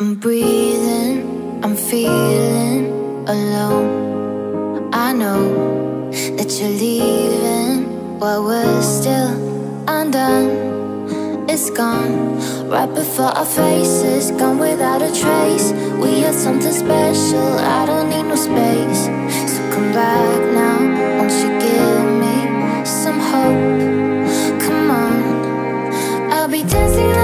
I'm breathing, I'm feeling alone. I know that you're leaving while we're still undone. It's gone right before our faces, gone without a trace. We had something special, I don't need no space. So come back now, won't you give me some hope? Come on, I'll be dancing.